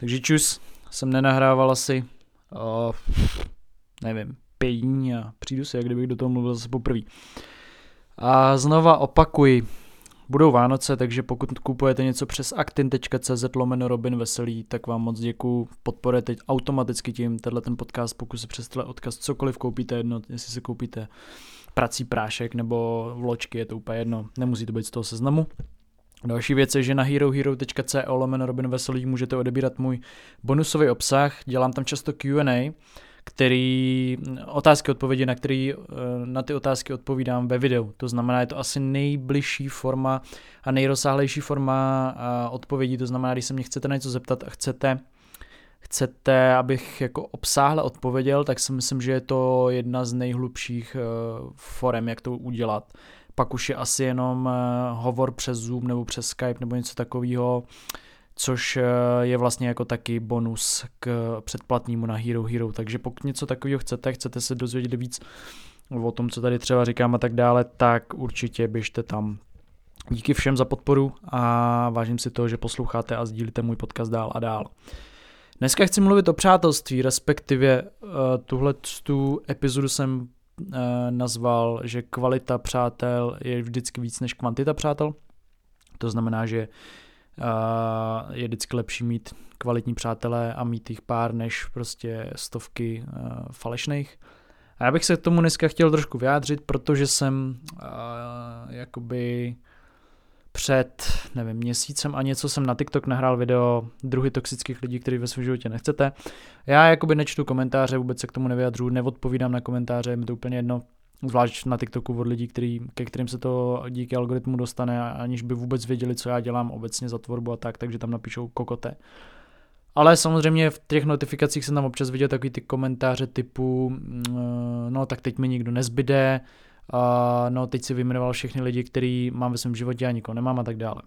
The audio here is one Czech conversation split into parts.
Takže čus, jsem nenahrával asi, uh, nevím, pět dní a přijdu si, jak kdybych do toho mluvil zase poprvé. A znova opakuji, budou Vánoce, takže pokud kupujete něco přes aktin.cz lomeno Robin Veselý, tak vám moc děkuju. Podporujete automaticky tím tenhle ten podcast, pokud se přes tenhle odkaz cokoliv koupíte jedno, jestli si koupíte prací prášek nebo vločky, je to úplně jedno, nemusí to být z toho seznamu. Další věc je, že na herohero.co lomeno Robin Veselý můžete odebírat můj bonusový obsah, dělám tam často Q&A, který, otázky odpovědi, na který, eh, na ty otázky odpovídám ve videu. To znamená, je to asi nejbližší forma a nejrozsáhlejší forma eh, odpovědí, to znamená, když se mě chcete na něco zeptat a chcete chcete, abych jako obsáhle odpověděl, tak si myslím, že je to jedna z nejhlubších uh, forem, jak to udělat. Pak už je asi jenom uh, hovor přes Zoom nebo přes Skype nebo něco takového, což uh, je vlastně jako taky bonus k předplatnímu na Hero Hero. Takže pokud něco takového chcete, chcete se dozvědět víc o tom, co tady třeba říkám a tak dále, tak určitě běžte tam. Díky všem za podporu a vážím si toho, že posloucháte a sdílíte můj podcast dál a dál. Dneska chci mluvit o přátelství, respektive uh, tuhle tu epizodu jsem nazval, že kvalita přátel je vždycky víc než kvantita přátel. To znamená, že uh, je vždycky lepší mít kvalitní přátelé a mít jich pár, než prostě stovky uh, falešných. A já bych se k tomu dneska chtěl trošku vyjádřit, protože jsem jakoby před, nevím, měsícem a něco jsem na TikTok nahrál video druhy toxických lidí, který ve svém životě nechcete. Já jakoby nečtu komentáře, vůbec se k tomu nevyjadřu, neodpovídám na komentáře, je mi to úplně jedno, zvlášť na TikToku od lidí, který, ke kterým se to díky algoritmu dostane, aniž by vůbec věděli, co já dělám obecně za tvorbu a tak, takže tam napíšou kokote. Ale samozřejmě v těch notifikacích jsem tam občas viděl takový ty komentáře typu, mm, no tak teď mi nikdo nezbyde, a no teď si vyjmenoval všechny lidi, který mám ve svém životě a nikoho nemám a tak dále.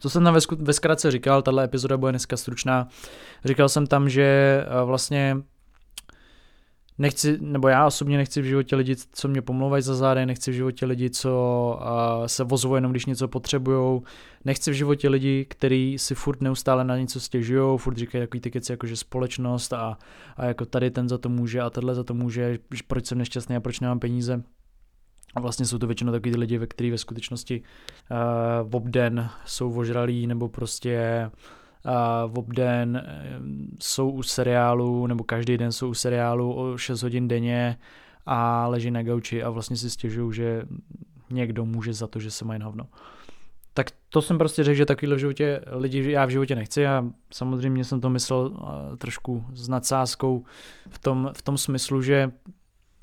Co jsem tam ve, zkratce říkal, tahle epizoda bude dneska stručná. Říkal jsem tam, že vlastně nechci, nebo já osobně nechci v životě lidi, co mě pomlouvají za zády, nechci v životě lidi, co uh, se vozou jenom, když něco potřebujou, nechci v životě lidi, kteří si furt neustále na něco stěžují, furt říkají takový ty keci, jako že společnost a, a jako tady ten za to může a tenhle za to může, proč jsem nešťastný a proč nemám peníze. A vlastně jsou to většinou takový ty lidi, ve kterých ve skutečnosti uh, v obden jsou ožralí nebo prostě uh, v obden uh, jsou u seriálu nebo každý den jsou u seriálu o 6 hodin denně a leží na gauči a vlastně si stěžují, že někdo může za to, že se mají hovno. Tak to jsem prostě řekl, že takovýhle v životě lidi já v životě nechci a samozřejmě jsem to myslel trošku s nadsázkou v tom, v tom smyslu, že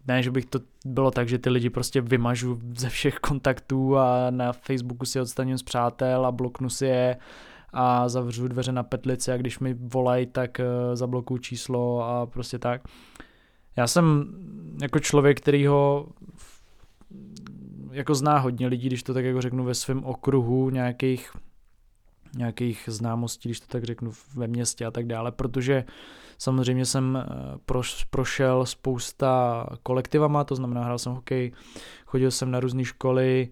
ne, že bych to bylo tak, že ty lidi prostě vymažu ze všech kontaktů a na Facebooku si odstaním z přátel a bloknu si je a zavřu dveře na petlici a když mi volají, tak uh, zablokuju číslo a prostě tak. Já jsem jako člověk, který ho jako zná hodně lidí, když to tak jako řeknu ve svém okruhu nějakých nějakých známostí, když to tak řeknu ve městě a tak dále, protože uh, Samozřejmě jsem eh, prošel spousta kolektivama, to znamená hrál jsem hokej, chodil jsem na různé školy,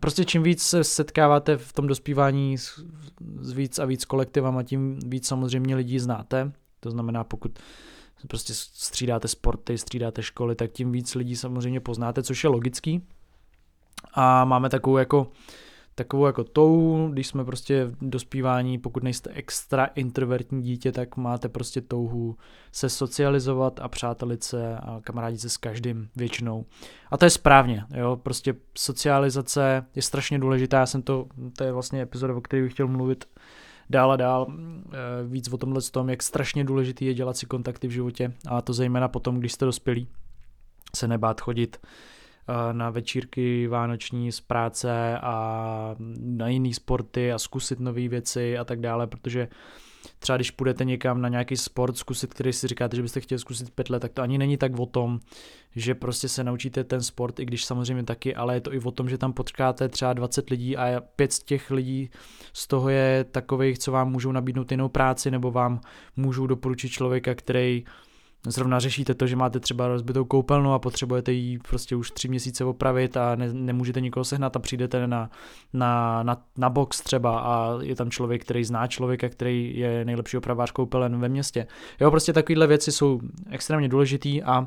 prostě čím víc se setkáváte v tom dospívání s, s víc a víc kolektivama, tím víc samozřejmě lidí znáte. To znamená, pokud prostě střídáte sporty, střídáte školy, tak tím víc lidí samozřejmě poznáte, což je logický. A máme takovou jako takovou jako touhu, když jsme prostě v dospívání, pokud nejste extra introvertní dítě, tak máte prostě touhu se socializovat a přátelit se a kamarádit se s každým většinou. A to je správně, jo, prostě socializace je strašně důležitá, já jsem to, to je vlastně epizoda, o které bych chtěl mluvit dál a dál eh, víc o tomhle tom, jak strašně důležitý je dělat si kontakty v životě a to zejména potom, když jste dospělí, se nebát chodit na večírky vánoční z práce a na jiné sporty a zkusit nové věci a tak dále, protože třeba když půjdete někam na nějaký sport zkusit, který si říkáte, že byste chtěli zkusit pět let, tak to ani není tak o tom, že prostě se naučíte ten sport, i když samozřejmě taky, ale je to i o tom, že tam potkáte třeba 20 lidí a pět z těch lidí z toho je takových, co vám můžou nabídnout jinou práci nebo vám můžou doporučit člověka, který zrovna řešíte to, že máte třeba rozbitou koupelnu a potřebujete ji prostě už tři měsíce opravit a ne, nemůžete nikoho sehnat a přijdete na, na, na, na box třeba a je tam člověk, který zná člověka, který je nejlepší opravář koupelen ve městě. Jo, prostě takovéhle věci jsou extrémně důležitý a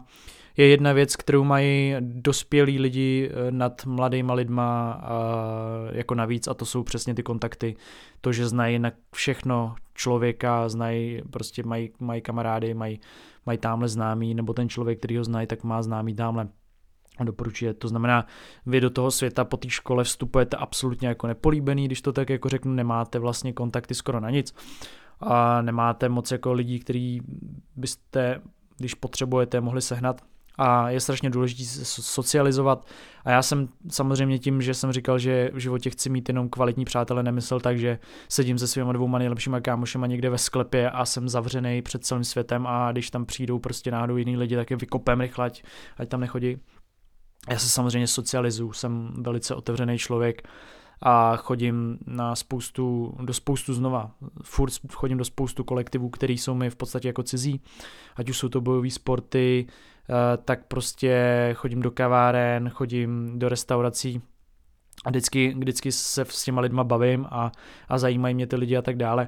je jedna věc, kterou mají dospělí lidi eh, nad mladýma lidma a jako navíc a to jsou přesně ty kontakty. To, že znají na všechno člověka, znají, prostě mají, mají kamarády, mají, mají tamhle známý, nebo ten člověk, který ho znají, tak má známý tamhle a doporučuje. To znamená, vy do toho světa po té škole vstupujete absolutně jako nepolíbený, když to tak jako řeknu, nemáte vlastně kontakty skoro na nic a nemáte moc jako lidí, který byste, když potřebujete, mohli sehnat a je strašně důležité socializovat. A já jsem samozřejmě tím, že jsem říkal, že v životě chci mít jenom kvalitní přátele, nemyslel tak, že sedím se svýma dvouma nejlepšíma kámošema někde ve sklepě a jsem zavřený před celým světem a když tam přijdou prostě náhodou jiný lidi, tak je vykopem rychle, ať, ať tam nechodí. Já se samozřejmě socializuju, jsem velice otevřený člověk a chodím na spoustu, do spoustu znova, furt chodím do spoustu kolektivů, který jsou mi v podstatě jako cizí, ať už jsou to bojové sporty, tak prostě chodím do kaváren, chodím do restaurací a vždycky, vždycky se s těma lidma bavím a, a zajímají mě ty lidi a tak dále.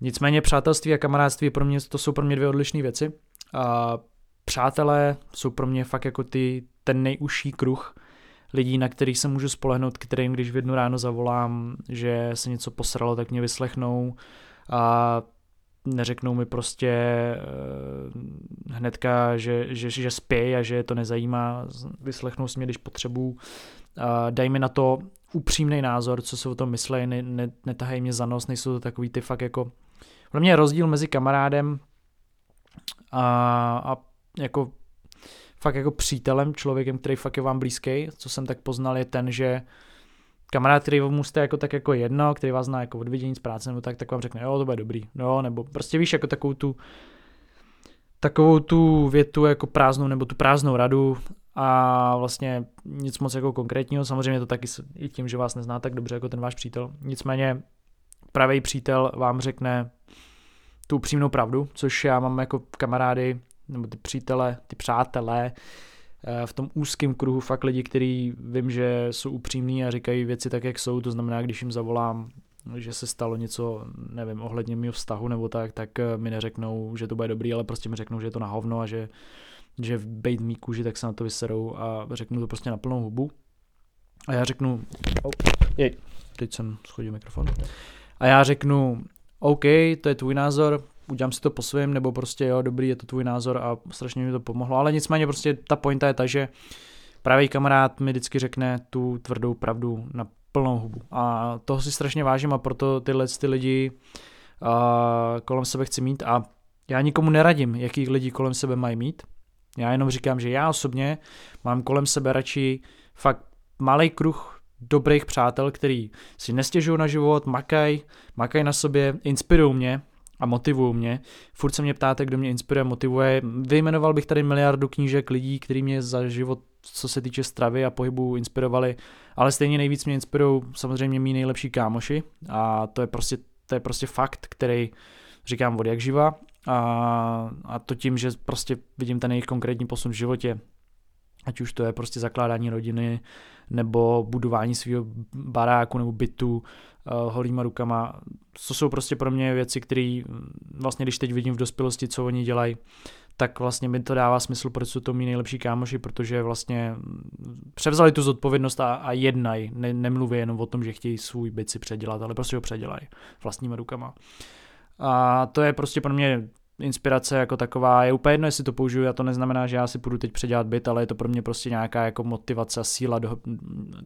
Nicméně přátelství a kamarádství pro mě, to jsou pro mě dvě odlišné věci. A přátelé jsou pro mě fakt jako ty, ten nejužší kruh lidí, na kterých se můžu spolehnout, kterým když v jednu ráno zavolám, že se něco posralo, tak mě vyslechnou a neřeknou mi prostě uh, hnedka, že, že, že spí a že je to nezajímá, vyslechnou si mě, když potřebuju, uh, daj mi na to upřímný názor, co si o tom myslí, ne, ne, netahají mě za nos, nejsou to takový ty fakt jako, pro mě je rozdíl mezi kamarádem a, a jako fakt jako přítelem, člověkem, který fakt je vám blízký, co jsem tak poznal, je ten, že kamarád, který mu jste jako tak jako jedno, který vás zná jako od vidění z práce nebo tak, tak vám řekne, jo, to bude dobrý, no, nebo prostě víš, jako takovou tu, takovou tu větu jako prázdnou, nebo tu prázdnou radu a vlastně nic moc jako konkrétního, samozřejmě to taky i tím, že vás nezná tak dobře jako ten váš přítel, nicméně pravý přítel vám řekne tu upřímnou pravdu, což já mám jako kamarády, nebo ty přítele, ty přátelé, v tom úzkém kruhu fakt lidi, kteří vím, že jsou upřímní a říkají věci tak, jak jsou, to znamená, když jim zavolám, že se stalo něco, nevím, ohledně mého vztahu nebo tak, tak eh, mi neřeknou, že to bude dobrý, ale prostě mi řeknou, že je to na hovno a že, že bejt mý kůži, tak se na to vyserou a řeknu to prostě na plnou hubu. A já řeknu, oh, jej, teď jsem schodil mikrofon. A já řeknu, OK, to je tvůj názor, udělám si to po svém, nebo prostě jo, dobrý, je to tvůj názor a strašně mi to pomohlo, ale nicméně prostě ta pointa je ta, že pravý kamarád mi vždycky řekne tu tvrdou pravdu na plnou hubu. A toho si strašně vážím a proto tyhle ty lidi uh, kolem sebe chci mít a já nikomu neradím, jakých lidí kolem sebe mají mít, já jenom říkám, že já osobně mám kolem sebe radši fakt malý kruh dobrých přátel, který si nestěžují na život, makají, makají na sobě, inspirují mě a motivují mě. Furt se mě ptáte, kdo mě inspiruje, motivuje. Vyjmenoval bych tady miliardu knížek lidí, kteří mě za život, co se týče stravy a pohybu, inspirovali, ale stejně nejvíc mě inspirují samozřejmě mý nejlepší kámoši a to je prostě, to je prostě fakt, který říkám od jak živa a, a to tím, že prostě vidím ten jejich konkrétní posun v životě, ať už to je prostě zakládání rodiny, nebo budování svého baráku nebo bytu uh, holýma rukama. To jsou prostě pro mě věci, které mm, vlastně, když teď vidím v dospělosti, co oni dělají, tak vlastně mi to dává smysl, proč jsou to mý nejlepší kámoši, protože vlastně mm, převzali tu zodpovědnost a, a jednají, ne, nemluví jenom o tom, že chtějí svůj byt si předělat, ale prostě ho předělají vlastníma rukama. A to je prostě pro mě inspirace jako taková, je úplně jedno, jestli to použiju, a to neznamená, že já si půjdu teď předělat byt, ale je to pro mě prostě nějaká jako motivace síla, do,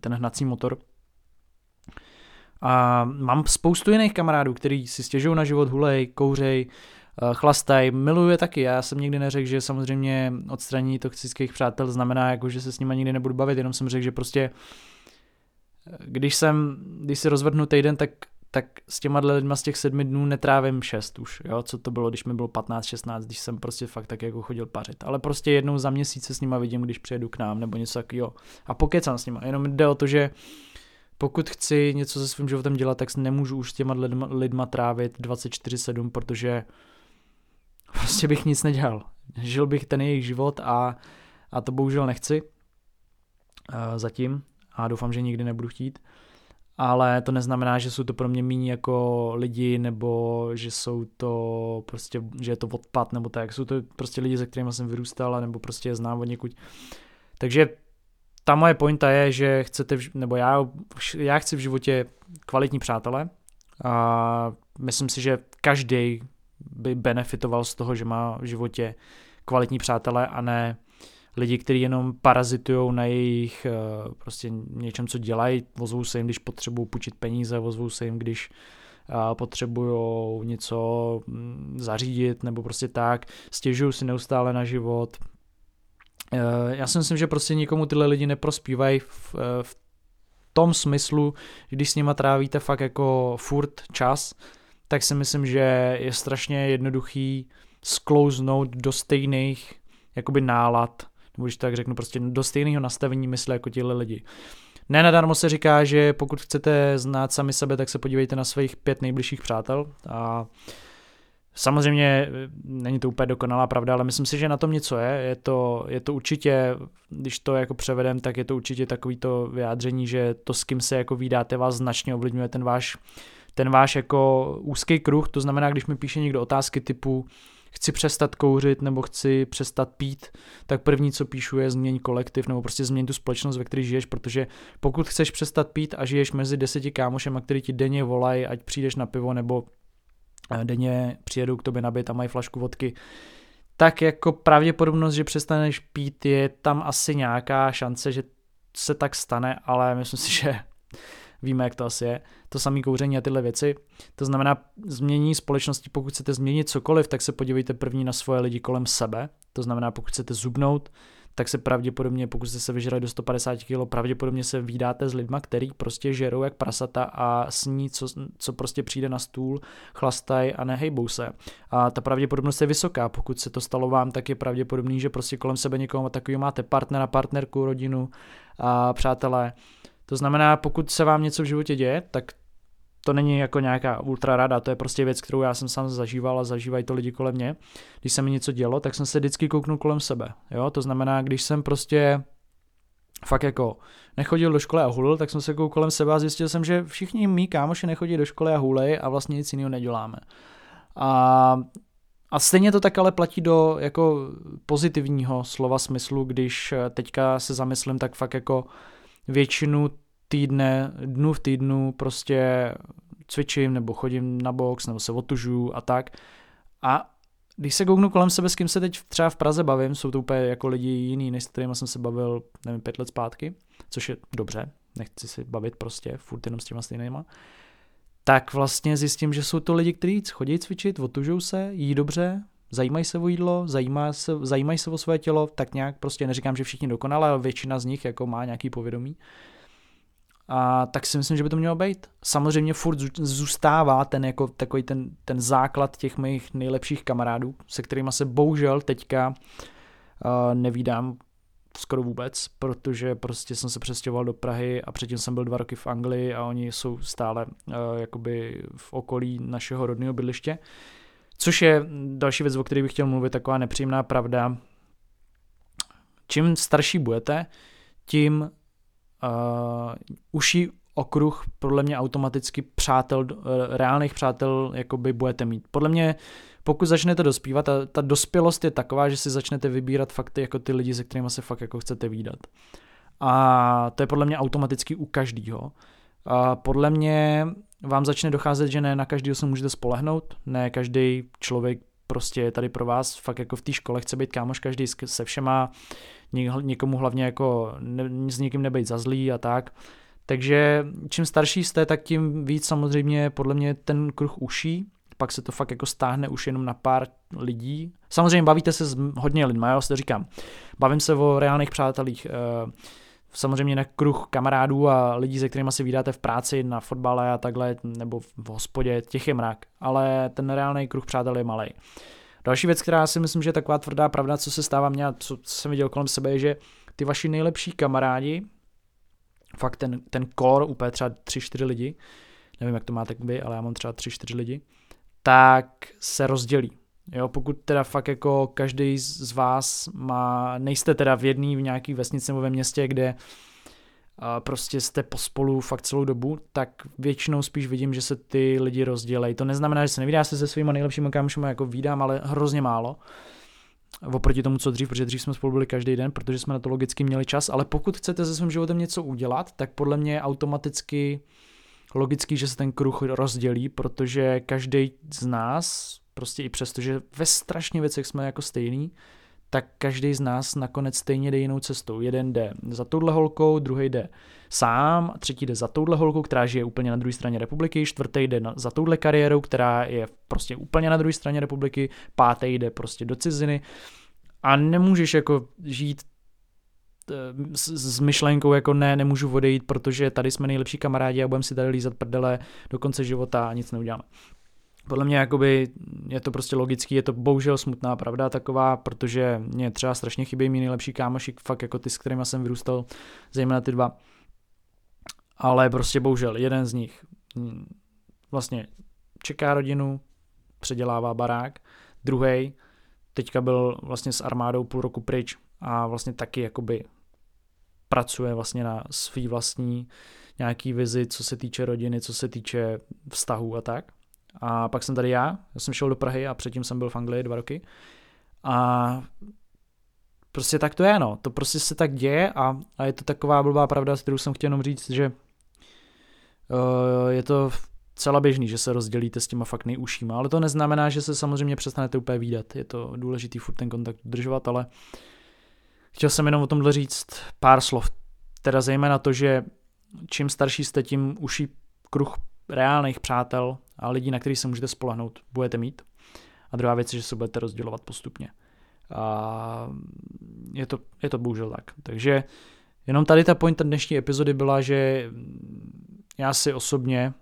ten hnací motor. A mám spoustu jiných kamarádů, kteří si stěžují na život, hulej, kouřej, eh, chlastaj, miluje taky. Já jsem nikdy neřekl, že samozřejmě odstranění toxických přátel znamená, jako, že se s nimi nikdy nebudu bavit, jenom jsem řekl, že prostě eh, když jsem, když si rozvrhnu týden, tak tak s těma lidma z těch sedmi dnů netrávím šest už, jo, co to bylo, když mi bylo 15, 16, když jsem prostě fakt tak jako chodil pařit, ale prostě jednou za měsíc se s nima vidím, když přijedu k nám, nebo něco takového a pokecám s nima, jenom jde o to, že pokud chci něco se svým životem dělat, tak nemůžu už s těma lidma, lidma trávit 24-7, protože prostě bych nic nedělal. žil bych ten jejich život a, a to bohužel nechci uh, zatím. A doufám, že nikdy nebudu chtít. Ale to neznamená, že jsou to pro mě méně jako lidi, nebo že jsou to prostě, že je to odpad, nebo tak. Jsou to prostě lidi, se kterými jsem vyrůstal, nebo prostě je znám od někud. Takže ta moje pointa je, že chcete, nebo já, já chci v životě kvalitní přátele a myslím si, že každý by benefitoval z toho, že má v životě kvalitní přátele a ne lidi, kteří jenom parazitují na jejich eh, prostě něčem, co dělají, vozvou se jim, když potřebují půjčit peníze, vozvou se jim, když eh, potřebují něco mm, zařídit nebo prostě tak, stěžují si neustále na život. Eh, já si myslím, že prostě nikomu tyhle lidi neprospívají v, v tom smyslu, když s nima trávíte fakt jako furt čas, tak si myslím, že je strašně jednoduchý sklouznout do stejných jakoby nálad, nebo když tak řeknu, prostě do stejného nastavení mysle jako tihle lidi. Nenadarmo se říká, že pokud chcete znát sami sebe, tak se podívejte na svých pět nejbližších přátel a Samozřejmě eh, není to úplně dokonalá pravda, ale myslím si, že na tom něco je. Je to, je to určitě, když to jako převedem, tak je to určitě takový to vyjádření, že to, s kým se jako vydáte, vás značně ovlivňuje ten váš, ten váš jako úzký kruh. To znamená, když mi píše někdo otázky typu chci přestat kouřit nebo chci přestat pít, tak první, co píšu, je změň kolektiv nebo prostě změň tu společnost, ve které žiješ, protože pokud chceš přestat pít a žiješ mezi deseti kámošem, který ti denně volají, ať přijdeš na pivo nebo eh, denně přijedou k tobě nabít a mají flašku vodky, tak jako pravděpodobnost, že přestaneš pít, je tam asi nějaká šance, že se tak stane, ale myslím si, že víme, jak to asi je, to samé kouření a tyhle věci. To znamená změní společnosti, pokud chcete změnit cokoliv, tak se podívejte první na svoje lidi kolem sebe. To znamená, pokud chcete zubnout, tak se pravděpodobně, pokud jste se vyžrali do 150 kg, pravděpodobně se vydáte s lidma, který prostě žerou jak prasata a sní, co, co prostě přijde na stůl, chlastají a nehejbou se. A ta pravděpodobnost je vysoká. Pokud se to stalo vám, tak je pravděpodobný, že prostě kolem sebe někoho takový máte partnera, partnerku, rodinu a přátelé, to znamená, pokud se vám něco v životě děje, tak to není jako nějaká ultra rada, to je prostě věc, kterou já jsem sám zažíval a zažívají to lidi kolem mě. Když se mi něco dělo, tak jsem se vždycky kouknul kolem sebe. Jo? To znamená, když jsem prostě fakt jako nechodil do školy a hulil, tak jsem se koukal kolem sebe a zjistil jsem, že všichni mý kámoši nechodí do školy a hulej a vlastně nic jiného neděláme. A, a stejně to tak ale platí do jako pozitivního slova smyslu, když teďka se zamyslím, tak fakt jako většinu týdne, dnu v týdnu prostě cvičím nebo chodím na box nebo se otužu a tak. A když se kouknu kolem sebe, s kým se teď třeba v Praze bavím, jsou to úplně jako lidi jiný, než s kterými jsem se bavil, nevím, pět let zpátky, což je dobře, nechci si bavit prostě furt jenom s těma stejnýma, tak vlastně zjistím, že jsou to lidi, kteří chodí cvičit, otužou se, jí dobře, zajímají se o jídlo, zajímají se, zajímají se o své tělo, tak nějak prostě neříkám, že všichni dokonale, ale většina z nich jako má nějaký povědomí. A tak si myslím, že by to mělo být. Samozřejmě furt zůstává ten jako takový ten, ten základ těch mých nejlepších kamarádů, se kterými se bohužel teďka uh, nevídám skoro vůbec, protože prostě jsem se přestěhoval do Prahy a předtím jsem byl dva roky v Anglii a oni jsou stále uh, jakoby v okolí našeho rodného bydliště. Což je další věc, o které bych chtěl mluvit, taková nepříjemná pravda. Čím starší budete, tím uh, uší okruh podle mě automaticky přátel, uh, reálných přátel jakoby budete mít. Podle mě pokud začnete dospívat, ta, ta dospělost je taková, že si začnete vybírat fakty jako ty lidi, se kterými se fakt jako chcete výdat. A to je podle mě automaticky u každého. A podle mě vám začne docházet, že ne na každého se můžete spolehnout, ne každý člověk prostě tady pro vás, fakt jako v té škole chce být kámoš každý se všema, někomu hlavně jako ne, s někým nebejt za zlý a tak. Takže čím starší jste, tak tím víc samozřejmě podle mě ten kruh uší, pak se to fakt jako stáhne už jenom na pár lidí. Samozřejmě bavíte se s hodně lidmi, já si to říkám. Bavím se o reálných přátelích. Samozřejmě na kruh kamarádů a lidí, se kterými si vydáte v práci, na fotbale a takhle, nebo v hospodě, těch je mrak, ale ten reálný kruh přátel je malý. Další věc, která si myslím, že je taková tvrdá pravda, co se stává mně a co jsem viděl kolem sebe, je, že ty vaši nejlepší kamarádi, fakt ten, ten core, úplně třeba 3-4 lidi, nevím, jak to máte vy, ale já mám třeba 3-4 lidi, tak se rozdělí. Jo, pokud teda fakt jako každý z vás má, nejste teda v jedný, v nějaký vesnici nebo ve městě, kde prostě jste pospolu fakt celou dobu, tak většinou spíš vidím, že se ty lidi rozdělejí. To neznamená, že se nevídá se se svými nejlepšími kámošemi jako vídám, ale hrozně málo. Oproti tomu, co dřív, protože dřív jsme spolu byli každý den, protože jsme na to logicky měli čas, ale pokud chcete se svým životem něco udělat, tak podle mě je automaticky logický, že se ten kruh rozdělí, protože každý z nás, prostě i přesto, že ve strašně věcech jsme jako stejný, tak každý z nás nakonec stejně jde jinou cestou. Jeden jde za touhle holkou, druhý jde sám, třetí jde za touhle holkou, která žije úplně na druhé straně republiky, čtvrtý jde za touhle kariérou, která je prostě úplně na druhé straně republiky, pátý jde prostě do ciziny a nemůžeš jako žít eh, s, s myšlenkou jako ne, nemůžu odejít, protože tady jsme nejlepší kamarádi a budeme si tady lízat prdele do konce života a nic neuděláme podle mě jakoby je to prostě logický, je to bohužel smutná pravda taková, protože mě třeba strašně chybí mý nejlepší kámoši, fakt jako ty, s kterými jsem vyrůstal, zejména ty dva. Ale prostě bohužel jeden z nich hm, vlastně čeká rodinu, předělává barák, druhý teďka byl vlastně s armádou půl roku pryč a vlastně taky jakoby pracuje vlastně na svý vlastní nějaký vizi, co se týče rodiny, co se týče vztahů a tak. A pak jsem tady já, já jsem šel do Prahy a předtím jsem byl v Anglii dva roky. A prostě tak to je, no. To prostě se tak děje a, a je to taková blbá pravda, s kterou jsem chtěl jenom říct, že uh, je to celá běžný, že se rozdělíte s těma fakt nejužšíma, ale to neznamená, že se samozřejmě přestanete úplně výdat. Je to důležitý furt ten kontakt udržovat, ale chtěl jsem jenom o tomhle říct pár slov. Teda zejména to, že čím starší jste, tím uší kruh reálných přátel a lidí, na kterých se můžete spolehnout, budete mít. A druhá věc je, že se budete rozdělovat postupně. A je to, je to bohužel tak. Takže jenom tady ta pointa dnešní epizody byla, že já si osobně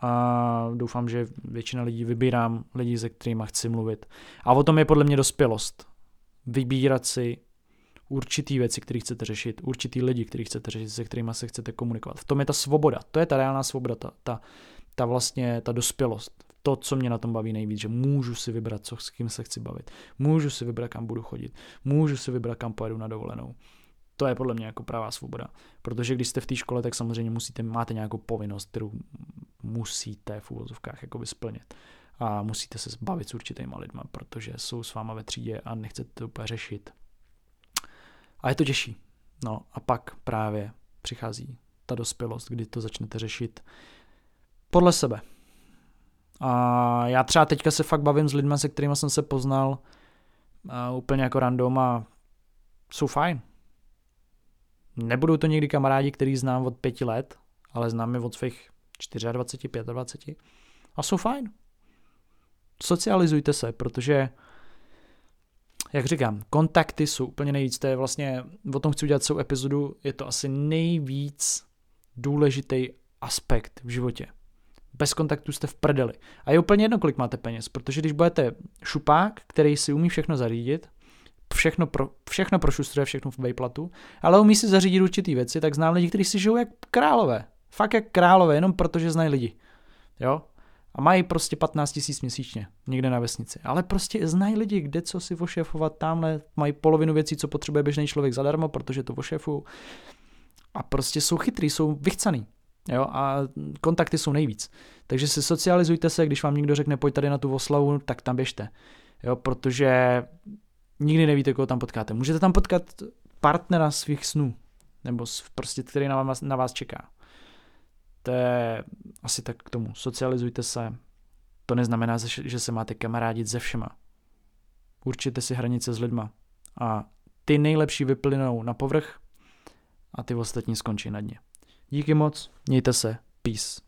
a doufám, že většina lidí vybírám lidi, se kterými chci mluvit. A o tom je podle mě dospělost. Vybírat si určitý věci, které chcete řešit, určitý lidi, který chcete řešit, se kterými se chcete komunikovat. V tom je ta svoboda, to je ta reálná svoboda, ta, ta, ta vlastně ta dospělost. To, co mě na tom baví nejvíc, že můžu si vybrat, co, s kým se chci bavit. Můžu si vybrat, kam budu chodit. Můžu si vybrat, kam pojedu na dovolenou. To je podle mě jako pravá svoboda. Protože když jste v té škole, tak samozřejmě musíte, máte nějakou povinnost, kterou musíte v úvozovkách jakoby splnit. A musíte se bavit s určitýma lidma, protože jsou s váma ve třídě a nechcete to úplně řešit. A je to těžší. No a pak právě přichází ta dospělost, kdy to začnete řešit podle sebe. A já třeba teďka se fakt bavím s lidmi, se kterými jsem se poznal uh, úplně jako random a jsou fajn. Nebudou to někdy kamarádi, který znám od pěti let, ale znám je od svých 24, 25 a jsou fajn. Socializujte se, protože jak říkám, kontakty jsou úplně nejvíc, to je vlastně, o tom chci udělat celou epizodu, je to asi nejvíc důležitý aspekt v životě. Bez kontaktu jste v prdeli. A je úplně jedno, kolik máte peněz, protože když budete šupák, který si umí všechno zařídit, všechno, pro, všechno prošustruje, všechno v bejplatu, ale umí si zařídit určitý věci, tak znám lidi, kteří si žijou jak králové. Fakt jak králové, jenom protože znají lidi. Jo? A mají prostě 15 tisíc měsíčně někde na vesnici. Ale prostě znají lidi, kde co si ošéfovat, tamhle mají polovinu věcí, co potřebuje běžný člověk zadarmo, protože to ošéfují. A prostě jsou chytrý, jsou vychcaný. Jo, a kontakty jsou nejvíc. Takže si socializujte se, když vám někdo řekne, pojď tady na tu oslavu, tak tam běžte. Jo, protože nikdy nevíte, koho tam potkáte. Můžete tam potkat partnera svých snů, nebo prostě, který na vás, na vás čeká. To je asi tak k tomu. Socializujte se. To neznamená, že se máte kamarádit se všema. Určite si hranice s lidma. A ty nejlepší vyplynou na povrch a ty ostatní skončí na dně. Díky moc, mějte se, peace.